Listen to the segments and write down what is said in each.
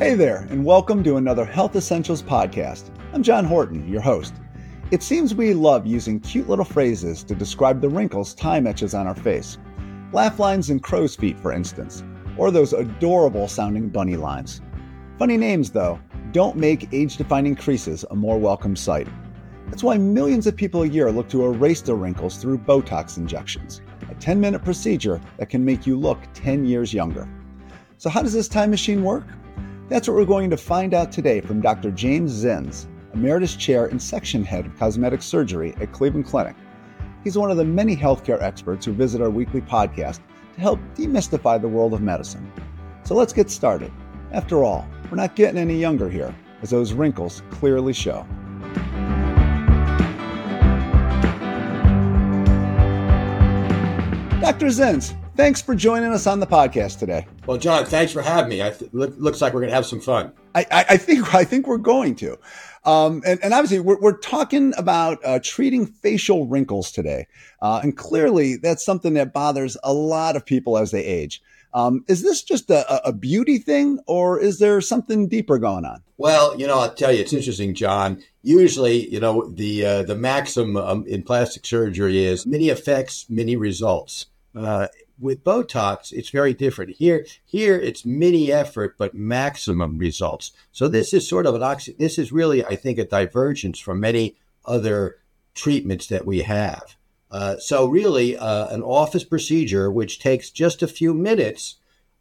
Hey there, and welcome to another Health Essentials podcast. I'm John Horton, your host. It seems we love using cute little phrases to describe the wrinkles time etches on our face. Laugh lines and crow's feet, for instance, or those adorable sounding bunny lines. Funny names, though, don't make age defining creases a more welcome sight. That's why millions of people a year look to erase their wrinkles through Botox injections, a 10 minute procedure that can make you look 10 years younger. So, how does this time machine work? That's what we're going to find out today from Dr. James Zins, Emeritus Chair and Section Head of Cosmetic Surgery at Cleveland Clinic. He's one of the many healthcare experts who visit our weekly podcast to help demystify the world of medicine. So let's get started. After all, we're not getting any younger here, as those wrinkles clearly show. Dr. Zins, thanks for joining us on the podcast today. Well, John, thanks for having me. I th- look, looks like we're going to have some fun. I, I, I, think I think we're going to, um, and, and, obviously we're, we're talking about uh, treating facial wrinkles today, uh, and clearly that's something that bothers a lot of people as they age. Um, is this just a, a, beauty thing, or is there something deeper going on? Well, you know, I'll tell you, it's interesting, John. Usually, you know, the uh, the maxim um, in plastic surgery is many effects, many results. Uh, with Botox, it's very different. Here, here it's mini effort, but maximum results. So this is sort of an oxy. This is really, I think, a divergence from many other treatments that we have. Uh, so really, uh, an office procedure which takes just a few minutes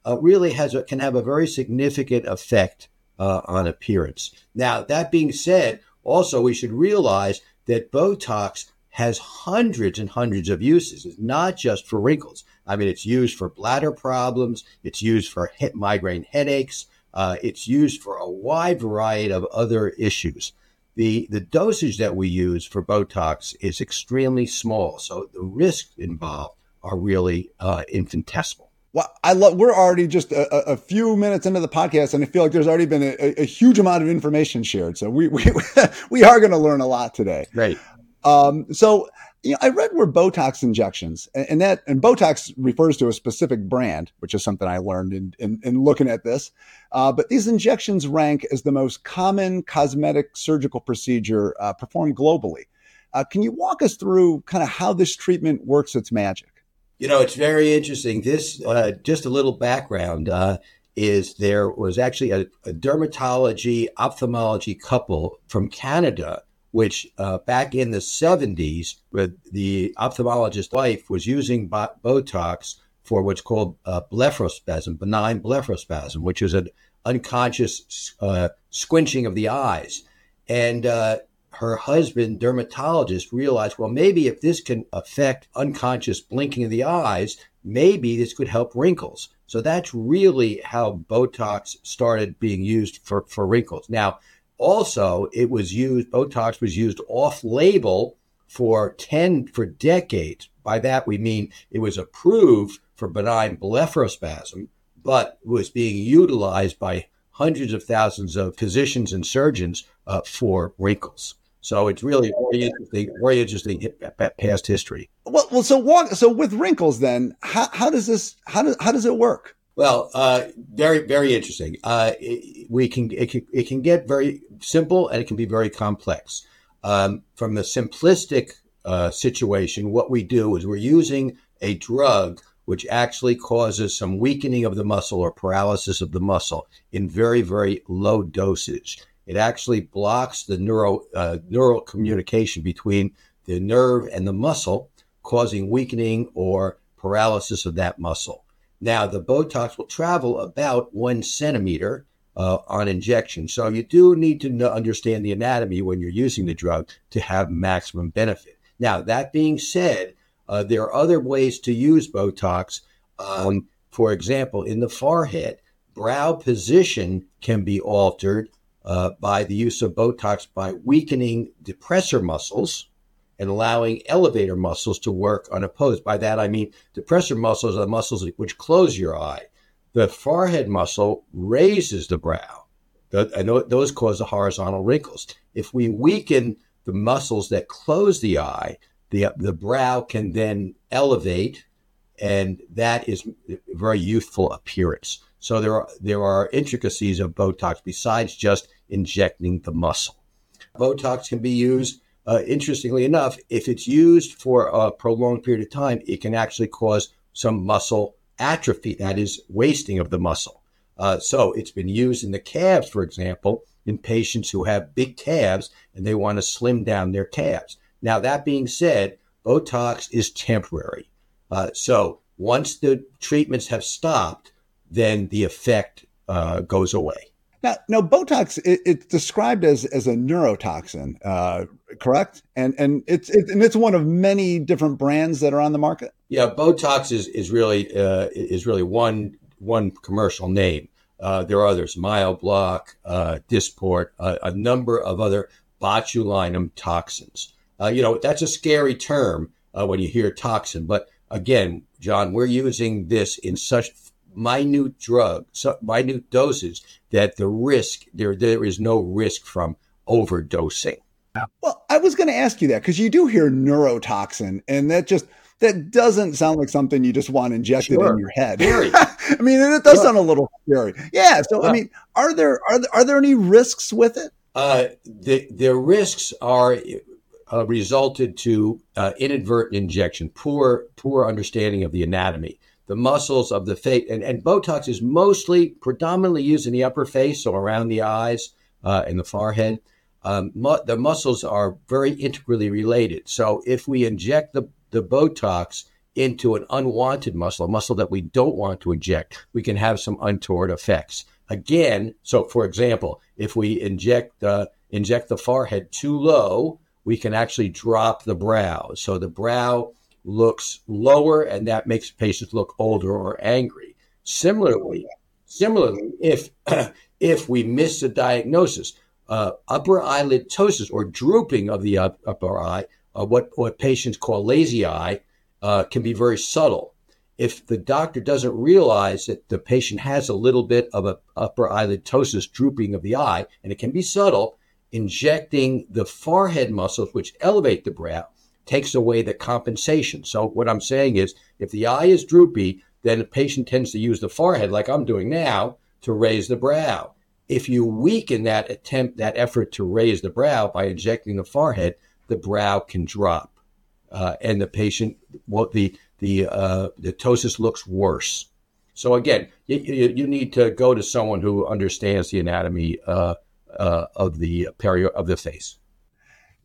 uh, really has a, can have a very significant effect uh, on appearance. Now, that being said, also we should realize that Botox has hundreds and hundreds of uses. It's not just for wrinkles. I mean, it's used for bladder problems. It's used for hip migraine headaches. Uh, it's used for a wide variety of other issues. The, the dosage that we use for Botox is extremely small, so the risks involved are really uh, infinitesimal. Well, I love. We're already just a, a, few minutes into the podcast, and I feel like there's already been a, a huge amount of information shared. So we we we are going to learn a lot today. Great. Um, so you know, I read where Botox injections, and that and Botox refers to a specific brand, which is something I learned in in, in looking at this. Uh, but these injections rank as the most common cosmetic surgical procedure uh, performed globally. Uh, can you walk us through kind of how this treatment works its magic? You know, it's very interesting. This uh, just a little background uh, is there was actually a, a dermatology ophthalmology couple from Canada which uh, back in the 70s, the ophthalmologist wife was using Botox for what's called uh, blepharospasm, benign blepharospasm, which is an unconscious uh, squinching of the eyes. And uh, her husband, dermatologist, realized, well, maybe if this can affect unconscious blinking of the eyes, maybe this could help wrinkles. So that's really how Botox started being used for, for wrinkles. Now, also, it was used, Botox was used off label for 10, for decades. By that, we mean it was approved for benign blepharospasm, but was being utilized by hundreds of thousands of physicians and surgeons uh, for wrinkles. So it's really very interesting, very interesting past history. Well, well, so walk, so with wrinkles, then how, how does this how does how does it work? Well, uh, very very interesting. Uh, it, we can it, can it can get very simple and it can be very complex. Um, from the simplistic uh, situation, what we do is we're using a drug which actually causes some weakening of the muscle or paralysis of the muscle in very, very low dosage. It actually blocks the neuro, uh, neural communication between the nerve and the muscle, causing weakening or paralysis of that muscle. Now, the Botox will travel about one centimeter uh, on injection. So you do need to know, understand the anatomy when you're using the drug to have maximum benefit. Now, that being said, uh, there are other ways to use Botox. Um, for example, in the forehead, brow position can be altered uh, by the use of Botox by weakening depressor muscles and allowing elevator muscles to work unopposed. By that, I mean depressor muscles are the muscles which close your eye the forehead muscle raises the brow. And those cause the horizontal wrinkles. If we weaken the muscles that close the eye, the, the brow can then elevate, and that is a very youthful appearance. So there are there are intricacies of Botox besides just injecting the muscle. Botox can be used, uh, interestingly enough, if it's used for a prolonged period of time, it can actually cause some muscle atrophy, that is, wasting of the muscle. Uh, so it's been used in the calves, for example, in patients who have big calves and they want to slim down their calves. Now, that being said, Botox is temporary. Uh, so once the treatments have stopped, then the effect uh, goes away. Now, now Botox it, it's described as as a neurotoxin, uh, correct? And and it's it, and it's one of many different brands that are on the market. Yeah, Botox is is really uh, is really one one commercial name. Uh, there are others, Myobloc, uh, Dysport, a number of other botulinum toxins. Uh, you know, that's a scary term uh, when you hear toxin, but again, John, we're using this in such minute drug, so minute doses that the risk there there is no risk from overdosing. Well, I was going to ask you that because you do hear neurotoxin, and that just that doesn't sound like something you just want injected sure. in your head. I mean, it does sure. sound a little scary. Yeah. So, yeah. I mean, are there are there, are there any risks with it? Uh, the the risks are uh, resulted to uh, inadvertent injection, poor poor understanding of the anatomy the muscles of the face. And, and Botox is mostly predominantly used in the upper face, so around the eyes uh, and the forehead. Um, mu- the muscles are very integrally related. So if we inject the, the Botox into an unwanted muscle, a muscle that we don't want to inject, we can have some untoward effects. Again, so for example, if we inject inject the forehead too low, we can actually drop the brow. So the brow looks lower, and that makes patients look older or angry. Similarly, similarly, if if we miss a diagnosis, uh, upper eyelid ptosis or drooping of the up, upper eye, uh, what what patients call lazy eye, uh, can be very subtle. If the doctor doesn't realize that the patient has a little bit of a upper eyelid ptosis, drooping of the eye, and it can be subtle, injecting the forehead muscles, which elevate the brow, takes away the compensation. So what I'm saying is if the eye is droopy, then the patient tends to use the forehead like I'm doing now to raise the brow. If you weaken that attempt, that effort to raise the brow by injecting the forehead, the brow can drop, uh, and the patient, well, the the uh, the ptosis looks worse. So again, you, you, you, need to go to someone who understands the anatomy uh, uh of the peri of the face.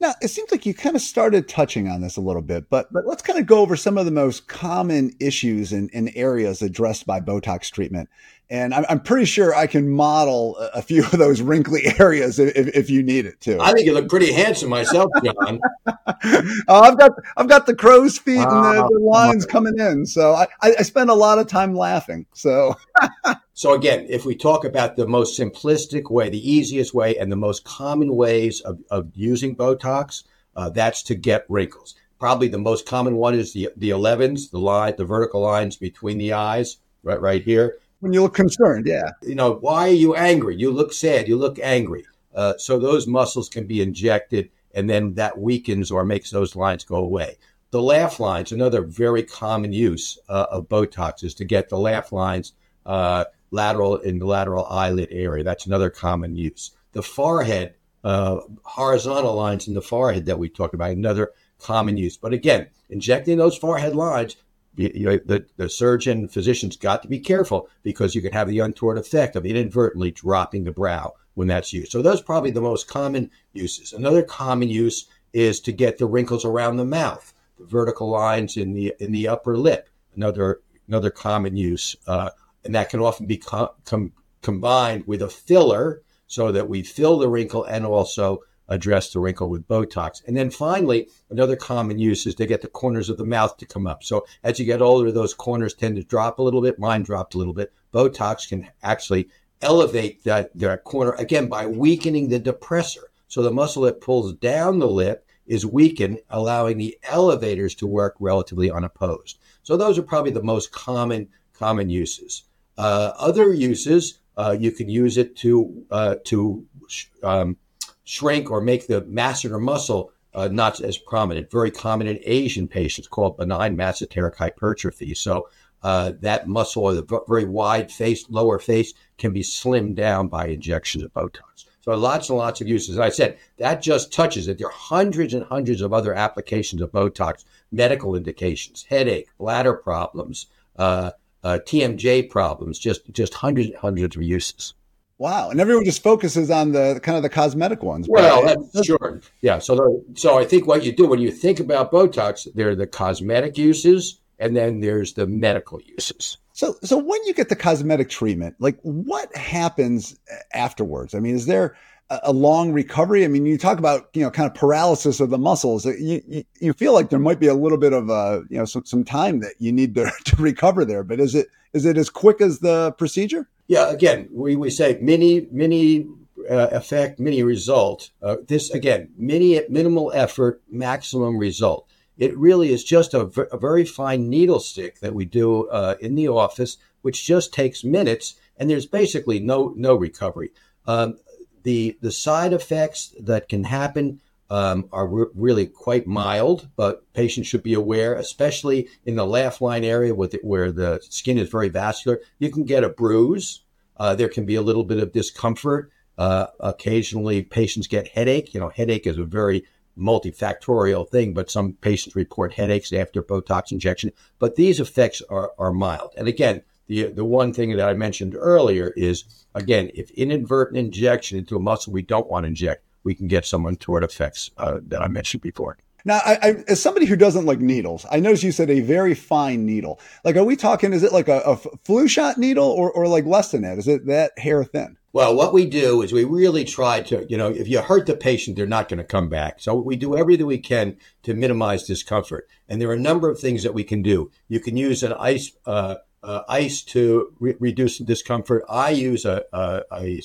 Now, it seems like you kind of started touching on this a little bit, but but let's kind of go over some of the most common issues and, and areas addressed by Botox treatment. And I'm, I'm, pretty sure I can model a few of those wrinkly areas if, if you need it too. I think you look pretty handsome myself, John. oh, I've got I've got the crow's feet and the, the lines coming in, so I, I spend a lot of time laughing. So. So again, if we talk about the most simplistic way, the easiest way, and the most common ways of, of using Botox, uh, that's to get wrinkles. Probably the most common one is the the 11s, the line, the vertical lines between the eyes, right, right here. When you look concerned, yeah. You know, why are you angry? You look sad. You look angry. Uh, so those muscles can be injected, and then that weakens or makes those lines go away. The laugh lines, another very common use uh, of Botox, is to get the laugh lines uh, lateral in the lateral eyelid area. That's another common use. The forehead, uh, horizontal lines in the forehead that we talked about, another common use. But again, injecting those forehead lines, you the, the surgeon, physicians got to be careful because you can have the untoward effect of inadvertently dropping the brow when that's used. So those probably the most common uses. Another common use is to get the wrinkles around the mouth, the vertical lines in the in the upper lip. Another another common use. Uh, and that can often be com- com- combined with a filler so that we fill the wrinkle and also address the wrinkle with Botox. And then finally, another common use is to get the corners of the mouth to come up. So as you get older, those corners tend to drop a little bit. Mine dropped a little bit. Botox can actually elevate that, that corner again by weakening the depressor. So the muscle that pulls down the lip is weakened, allowing the elevators to work relatively unopposed. So those are probably the most common common uses. Uh, other uses, uh, you can use it to uh, to sh- um, shrink or make the masseter muscle uh, not as prominent. Very common in Asian patients, called benign masseteric hypertrophy. So uh, that muscle or the very wide face, lower face, can be slimmed down by injections of Botox. So lots and lots of uses. I said, that just touches it. There are hundreds and hundreds of other applications of Botox, medical indications, headache, bladder problems, uh, uh, TMJ problems, just just hundreds hundreds of uses. Wow, and everyone just focuses on the kind of the cosmetic ones. Well, that's, sure, yeah. So, the, so I think what you do when you think about Botox, there are the cosmetic uses, and then there's the medical uses. So, so when you get the cosmetic treatment, like what happens afterwards? I mean, is there a long recovery? I mean, you talk about you know kind of paralysis of the muscles. You you, you feel like there might be a little bit of uh you know some, some time that you need to, to recover there, but is it is it as quick as the procedure? Yeah, again, we, we say mini mini uh, effect, mini result. Uh, this again, mini minimal effort, maximum result. It really is just a, v- a very fine needle stick that we do uh, in the office, which just takes minutes, and there's basically no no recovery. Um, the the side effects that can happen um, are re- really quite mild, but patients should be aware, especially in the laugh line area with it, where the skin is very vascular. You can get a bruise. Uh, there can be a little bit of discomfort. Uh, occasionally, patients get headache. You know, headache is a very multifactorial thing, but some patients report headaches after Botox injection. But these effects are, are mild. And again, the the one thing that I mentioned earlier is again, if inadvertent injection into a muscle we don't want to inject, we can get some untoward effects uh, that I mentioned before. Now, I, I, as somebody who doesn't like needles, I noticed you said a very fine needle. Like, are we talking? Is it like a, a flu shot needle, or, or like less than that? Is it that hair thin? Well, what we do is we really try to, you know, if you hurt the patient, they're not going to come back. So we do everything we can to minimize discomfort. And there are a number of things that we can do. You can use an ice, uh, uh, ice to re- reduce discomfort. I use a, a,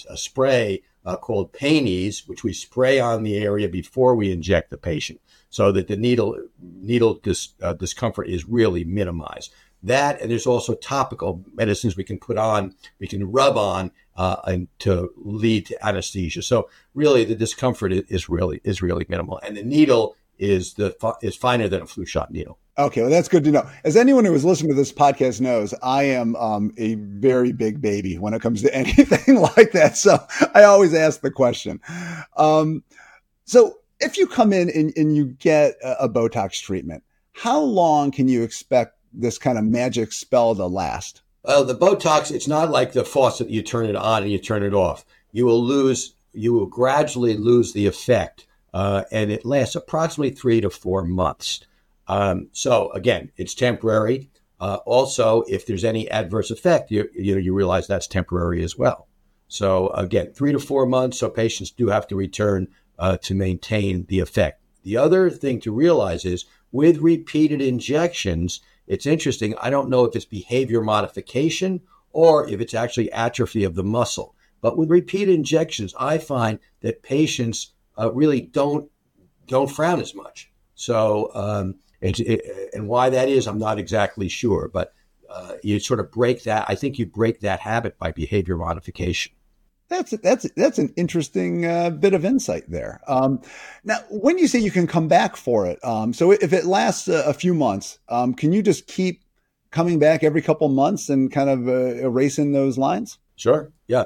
a, spray uh, called Pain-Ease, which we spray on the area before we inject the patient, so that the needle needle dis, uh, discomfort is really minimized. That and there's also topical medicines we can put on, we can rub on, uh, and to lead to anesthesia. So really, the discomfort is really is really minimal, and the needle is the is finer than a flu shot needle. Okay, well, that's good to know. As anyone who has listened to this podcast knows, I am um, a very big baby when it comes to anything like that. So I always ask the question. Um, so if you come in and, and you get a, a Botox treatment, how long can you expect this kind of magic spell to last? Well, the Botox, it's not like the faucet. You turn it on and you turn it off. You will lose, you will gradually lose the effect. Uh, and it lasts approximately three to four months. Um, so again, it's temporary. Uh, also, if there's any adverse effect, you, you know you realize that's temporary as well. So again, three to four months. So patients do have to return uh, to maintain the effect. The other thing to realize is with repeated injections, it's interesting. I don't know if it's behavior modification or if it's actually atrophy of the muscle. But with repeated injections, I find that patients uh, really don't don't frown as much. So um, it, and why that is, I'm not exactly sure, but uh, you sort of break that. I think you break that habit by behavior modification. That's that's that's an interesting uh, bit of insight there. Um, now, when you say you can come back for it, um, so if it lasts a, a few months, um, can you just keep coming back every couple months and kind of uh, erasing those lines? Sure. Yeah.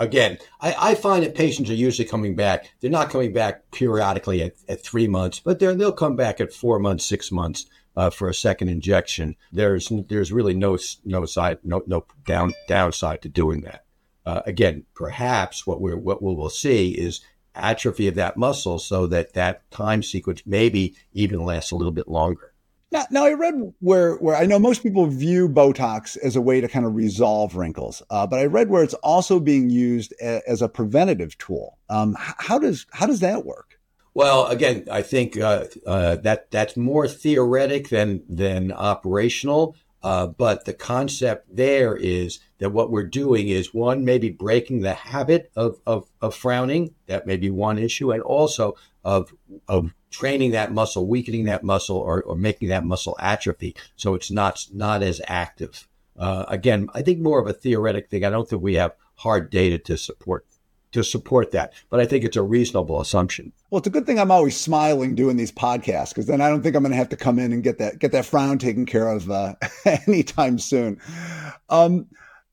Again, I, I, find that patients are usually coming back. They're not coming back periodically at, at three months, but they'll come back at four months, six months uh, for a second injection. There's there's really no no side no no down downside to doing that. Uh, again, perhaps what we're what we will see is atrophy of that muscle, so that that time sequence maybe even lasts a little bit longer. Now, now I read where where I know most people view Botox as a way to kind of resolve wrinkles, uh, but I read where it's also being used a, as a preventative tool. Um, how does how does that work? Well, again, I think uh, uh, that that's more theoretic than than operational. Uh, but the concept there is that what we're doing is one, maybe breaking the habit of, of, of frowning. That may be one issue. And also of, of training that muscle, weakening that muscle, or, or making that muscle atrophy. So it's not, not as active. Uh, again, I think more of a theoretic thing. I don't think we have hard data to support to support that. But I think it's a reasonable assumption. Well, it's a good thing I'm always smiling doing these podcasts because then I don't think I'm going to have to come in and get that get that frown taken care of uh, anytime soon. Um,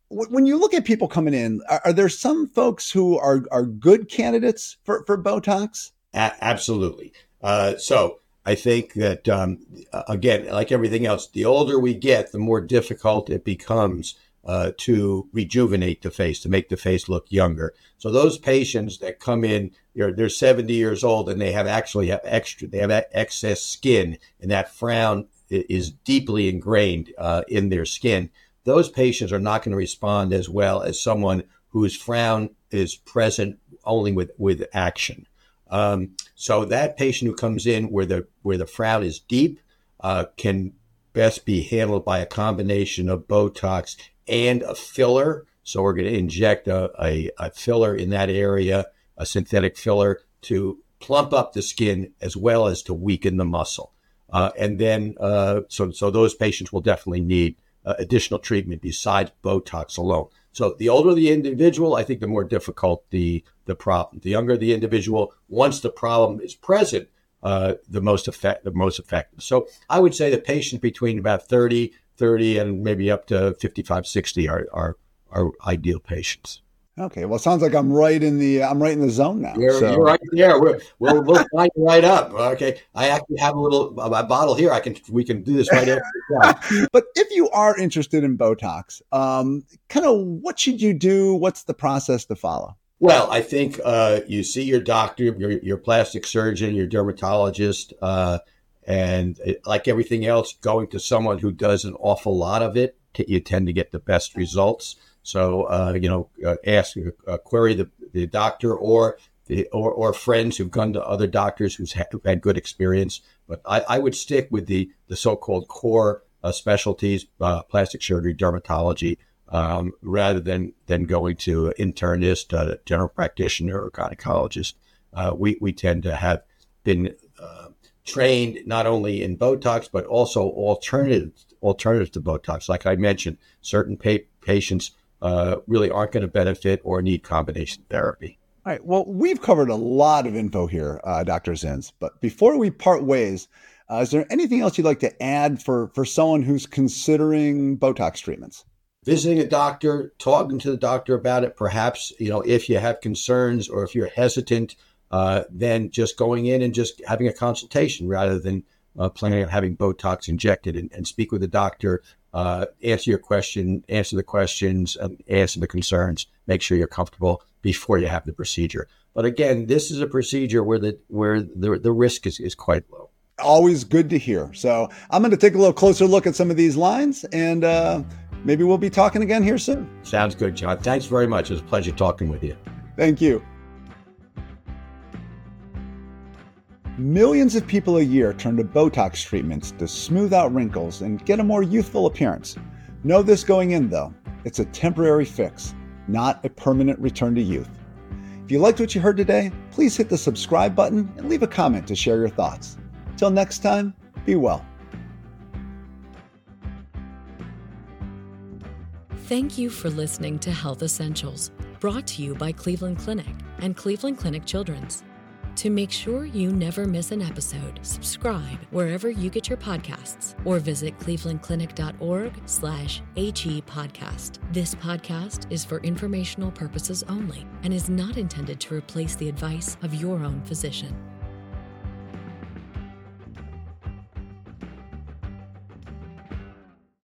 when you look at people coming in, are, are, there some folks who are are good candidates for for Botox? A- absolutely. Uh, so I think that um, again, like everything else, the older we get, the more difficult it becomes uh, to rejuvenate the face, to make the face look younger. So those patients that come in, they're, they're 70 years old and they have actually have extra, they have excess skin, and that frown is deeply ingrained uh, in their skin. Those patients are not going to respond as well as someone whose frown is present only with with action. Um, so that patient who comes in where the where the frown is deep uh, can best be handled by a combination of Botox and a filler. So we're going to inject a, a, a filler in that area, a synthetic filler to plump up the skin as well as to weaken the muscle. Uh, and then, uh, so, so those patients will definitely need uh, additional treatment besides Botox alone. So the older the individual, I think the more difficult the, the problem. The younger the individual, once the problem is present, uh, the most effect, the most effective. So I would say the patients between about 30 30 and maybe up to 55, 60 are, are, are ideal patients. Okay, well, it sounds like I'm right in the I'm right in the zone now. You're, so. you're right there. We're, we'll we'll you right up. Okay, I actually have a little a bottle here. I can we can do this right after. but if you are interested in Botox, um, kind of what should you do? What's the process to follow? Well, I think uh, you see your doctor, your your plastic surgeon, your dermatologist. Uh, and it, like everything else, going to someone who does an awful lot of it, you tend to get the best results. So, uh, you know, uh, ask, uh, query the, the doctor or the, or, or friends who've gone to other doctors who's who've had good experience. But I, I would stick with the, the so-called core uh, specialties, uh, plastic surgery, dermatology, um, rather than, than going to an internist, uh, general practitioner, or gynecologist. we, we tend to have been trained not only in Botox but also alternatives alternatives to Botox. Like I mentioned, certain pa- patients uh, really aren't going to benefit or need combination therapy. All right. Well, we've covered a lot of info here, uh, Dr. Zins. But before we part ways, uh, is there anything else you'd like to add for for someone who's considering Botox treatments? Visiting a doctor, talking to the doctor about it. Perhaps you know if you have concerns or if you're hesitant uh, than just going in and just having a consultation rather than uh, planning on having Botox injected and, and speak with the doctor, uh, answer your question, answer the questions, um, answer the concerns, make sure you're comfortable before you have the procedure. But again, this is a procedure where the where the, the risk is, is quite low. Always good to hear. So I'm going to take a little closer look at some of these lines and uh, maybe we'll be talking again here soon. Sounds good, John. Thanks very much. It was a pleasure talking with you. Thank you. Millions of people a year turn to Botox treatments to smooth out wrinkles and get a more youthful appearance. Know this going in, though it's a temporary fix, not a permanent return to youth. If you liked what you heard today, please hit the subscribe button and leave a comment to share your thoughts. Till next time, be well. Thank you for listening to Health Essentials, brought to you by Cleveland Clinic and Cleveland Clinic Children's. To make sure you never miss an episode, subscribe wherever you get your podcasts or visit clevelandclinic.org slash HE podcast. This podcast is for informational purposes only and is not intended to replace the advice of your own physician.